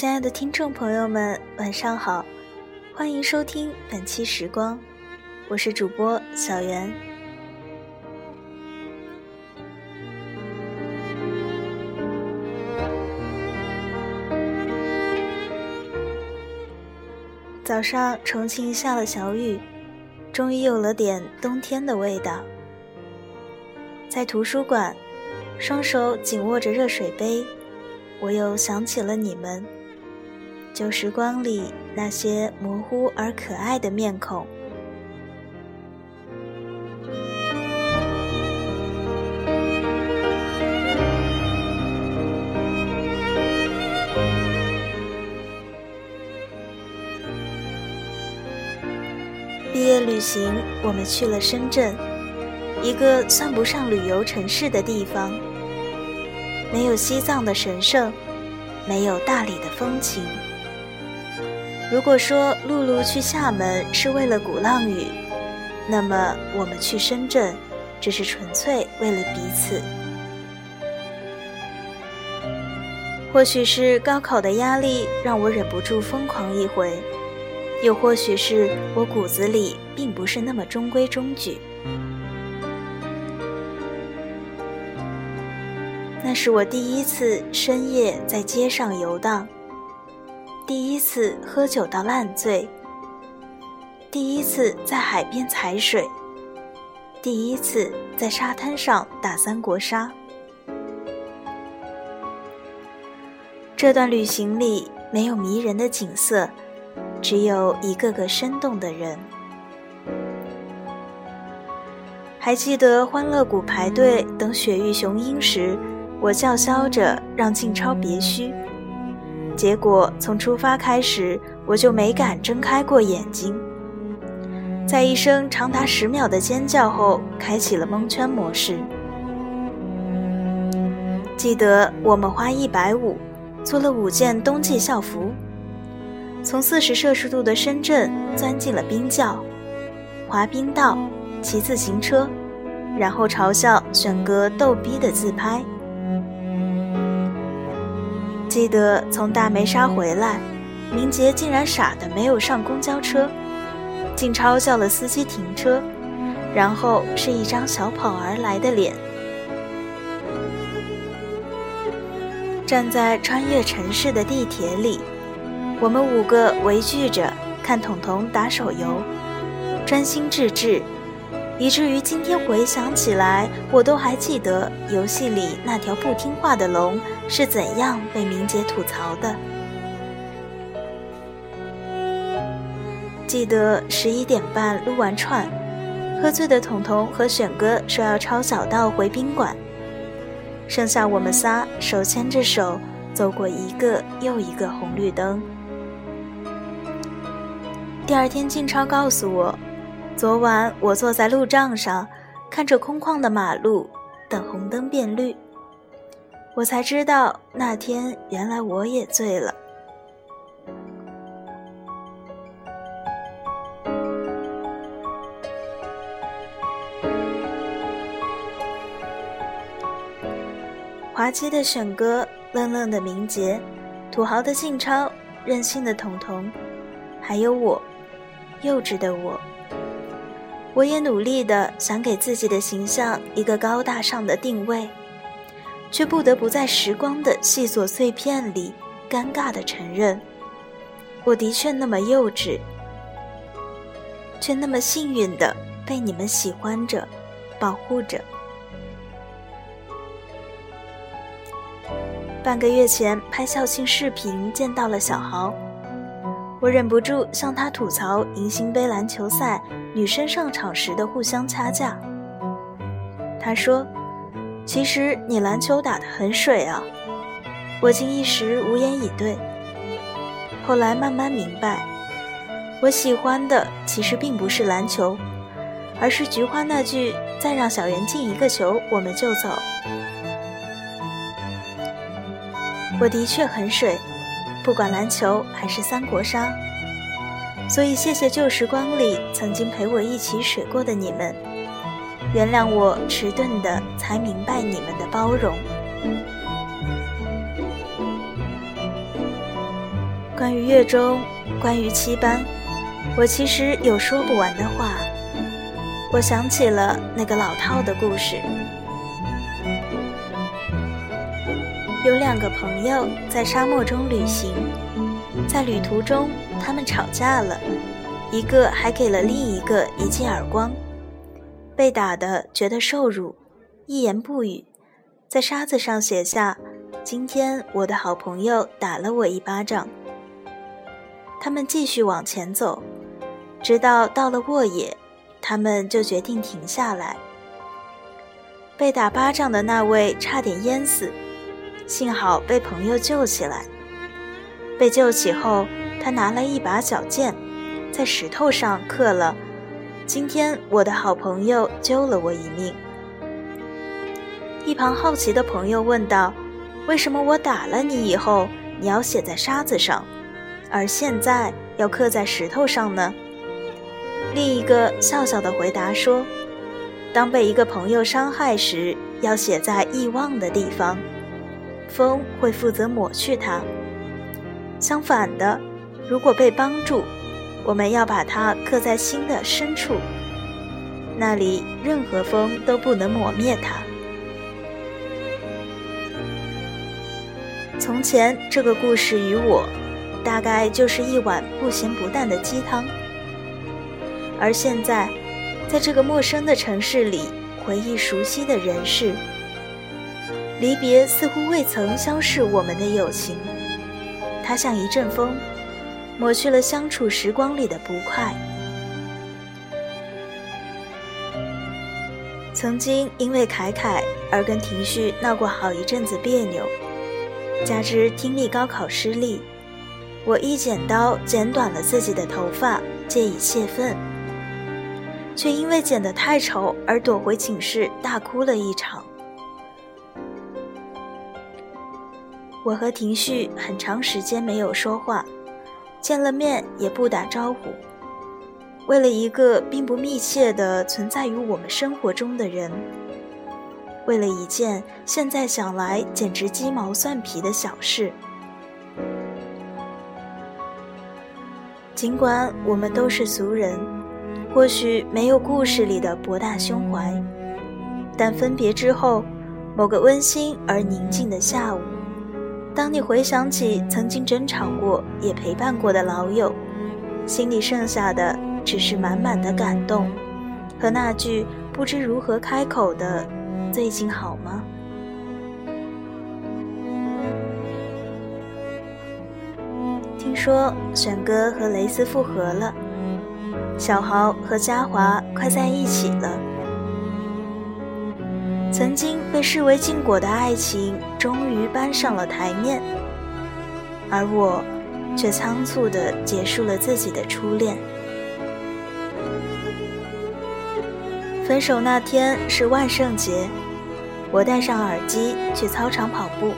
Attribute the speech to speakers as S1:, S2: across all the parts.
S1: 亲爱的听众朋友们，晚上好，欢迎收听本期时光，我是主播小袁。早上，重庆下了小雨，终于有了点冬天的味道。在图书馆，双手紧握着热水杯，我又想起了你们。旧时光里那些模糊而可爱的面孔。毕业旅行，我们去了深圳，一个算不上旅游城市的地方，没有西藏的神圣，没有大理的风情。如果说露露去厦门是为了鼓浪屿，那么我们去深圳，只是纯粹为了彼此。或许是高考的压力让我忍不住疯狂一回，又或许是我骨子里并不是那么中规中矩。那是我第一次深夜在街上游荡。第一次喝酒到烂醉，第一次在海边踩水，第一次在沙滩上打三国杀。这段旅行里没有迷人的景色，只有一个个生动的人。还记得欢乐谷排队等雪域雄鹰时，我叫嚣着让静超别虚。结果从出发开始，我就没敢睁开过眼睛。在一声长达十秒的尖叫后，开启了蒙圈模式。记得我们花一百五，租了五件冬季校服，从四十摄氏度的深圳钻进了冰窖，滑冰道，骑自行车，然后嘲笑选个逗逼的自拍。记得从大梅沙回来，明杰竟然傻的没有上公交车，竟嘲笑了司机停车，然后是一张小跑而来的脸。站在穿越城市的地铁里，我们五个围聚着看彤彤打手游，专心致志。以至于今天回想起来，我都还记得游戏里那条不听话的龙是怎样被明杰吐槽的。记得十一点半撸完串，喝醉的彤彤和选哥说要抄小道回宾馆，剩下我们仨手牵着手走过一个又一个红绿灯。第二天，静超告诉我。昨晚我坐在路障上，看着空旷的马路，等红灯变绿。我才知道那天原来我也醉了。滑稽的选歌，愣愣的明杰，土豪的静超，任性的彤彤，还有我，幼稚的我。我也努力的想给自己的形象一个高大上的定位，却不得不在时光的细琐碎片里尴尬的承认，我的确那么幼稚，却那么幸运的被你们喜欢着，保护着。半个月前拍校庆视频见到了小豪。我忍不住向他吐槽银星杯篮球赛女生上场时的互相掐架。他说：“其实你篮球打得很水啊。”我竟一时无言以对。后来慢慢明白，我喜欢的其实并不是篮球，而是菊花那句“再让小圆进一个球，我们就走”。我的确很水。不管篮球还是三国杀，所以谢谢旧时光里曾经陪我一起水过的你们，原谅我迟钝的才明白你们的包容。关于月中，关于七班，我其实有说不完的话。我想起了那个老套的故事。有两个朋友在沙漠中旅行，在旅途中他们吵架了，一个还给了另一个一记耳光，被打的觉得受辱，一言不语，在沙子上写下：“今天我的好朋友打了我一巴掌。”他们继续往前走，直到到了沃野，他们就决定停下来。被打巴掌的那位差点淹死。幸好被朋友救起来。被救起后，他拿来一把小剑，在石头上刻了：“今天我的好朋友救了我一命。”一旁好奇的朋友问道：“为什么我打了你以后，你要写在沙子上，而现在要刻在石头上呢？”另一个笑笑的回答说：“当被一个朋友伤害时，要写在易忘的地方。”风会负责抹去它。相反的，如果被帮助，我们要把它刻在心的深处，那里任何风都不能抹灭它。从前，这个故事与我，大概就是一碗不咸不淡的鸡汤。而现在，在这个陌生的城市里，回忆熟悉的人事。离别似乎未曾消逝我们的友情，它像一阵风，抹去了相处时光里的不快。曾经因为凯凯而跟廷旭闹过好一阵子别扭，加之听力高考失利，我一剪刀剪短了自己的头发，借以泄愤，却因为剪得太丑而躲回寝室大哭了一场。我和廷旭很长时间没有说话，见了面也不打招呼。为了一个并不密切的存在于我们生活中的人，为了一件现在想来简直鸡毛蒜皮的小事，尽管我们都是俗人，或许没有故事里的博大胸怀，但分别之后，某个温馨而宁静的下午。当你回想起曾经争吵过、也陪伴过的老友，心里剩下的只是满满的感动，和那句不知如何开口的“最近好吗？”听说选哥和蕾丝复合了，小豪和嘉华快在一起了。曾经被视为禁果的爱情，终于搬上了台面，而我，却仓促地结束了自己的初恋。分手那天是万圣节，我戴上耳机去操场跑步，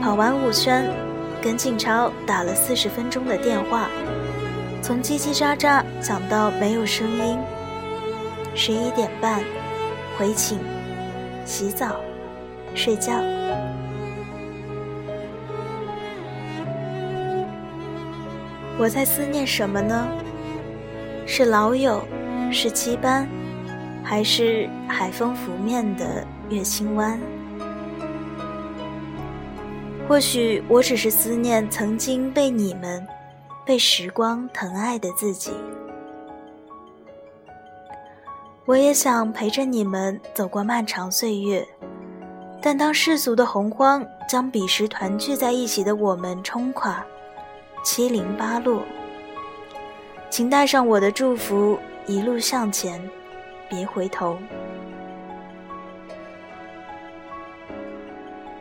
S1: 跑完五圈，跟静超打了四十分钟的电话，从叽叽喳喳讲到没有声音。十一点半，回寝。洗澡，睡觉。我在思念什么呢？是老友，是七班，还是海风拂面的月清湾？或许我只是思念曾经被你们、被时光疼爱的自己。我也想陪着你们走过漫长岁月，但当世俗的洪荒将彼时团聚在一起的我们冲垮，七零八落，请带上我的祝福，一路向前，别回头。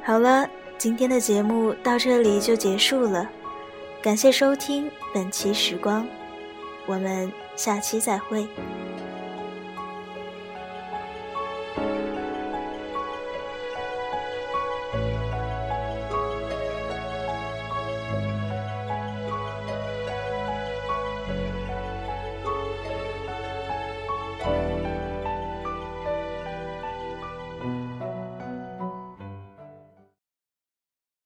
S1: 好了，今天的节目到这里就结束了，感谢收听本期时光，我们下期再会。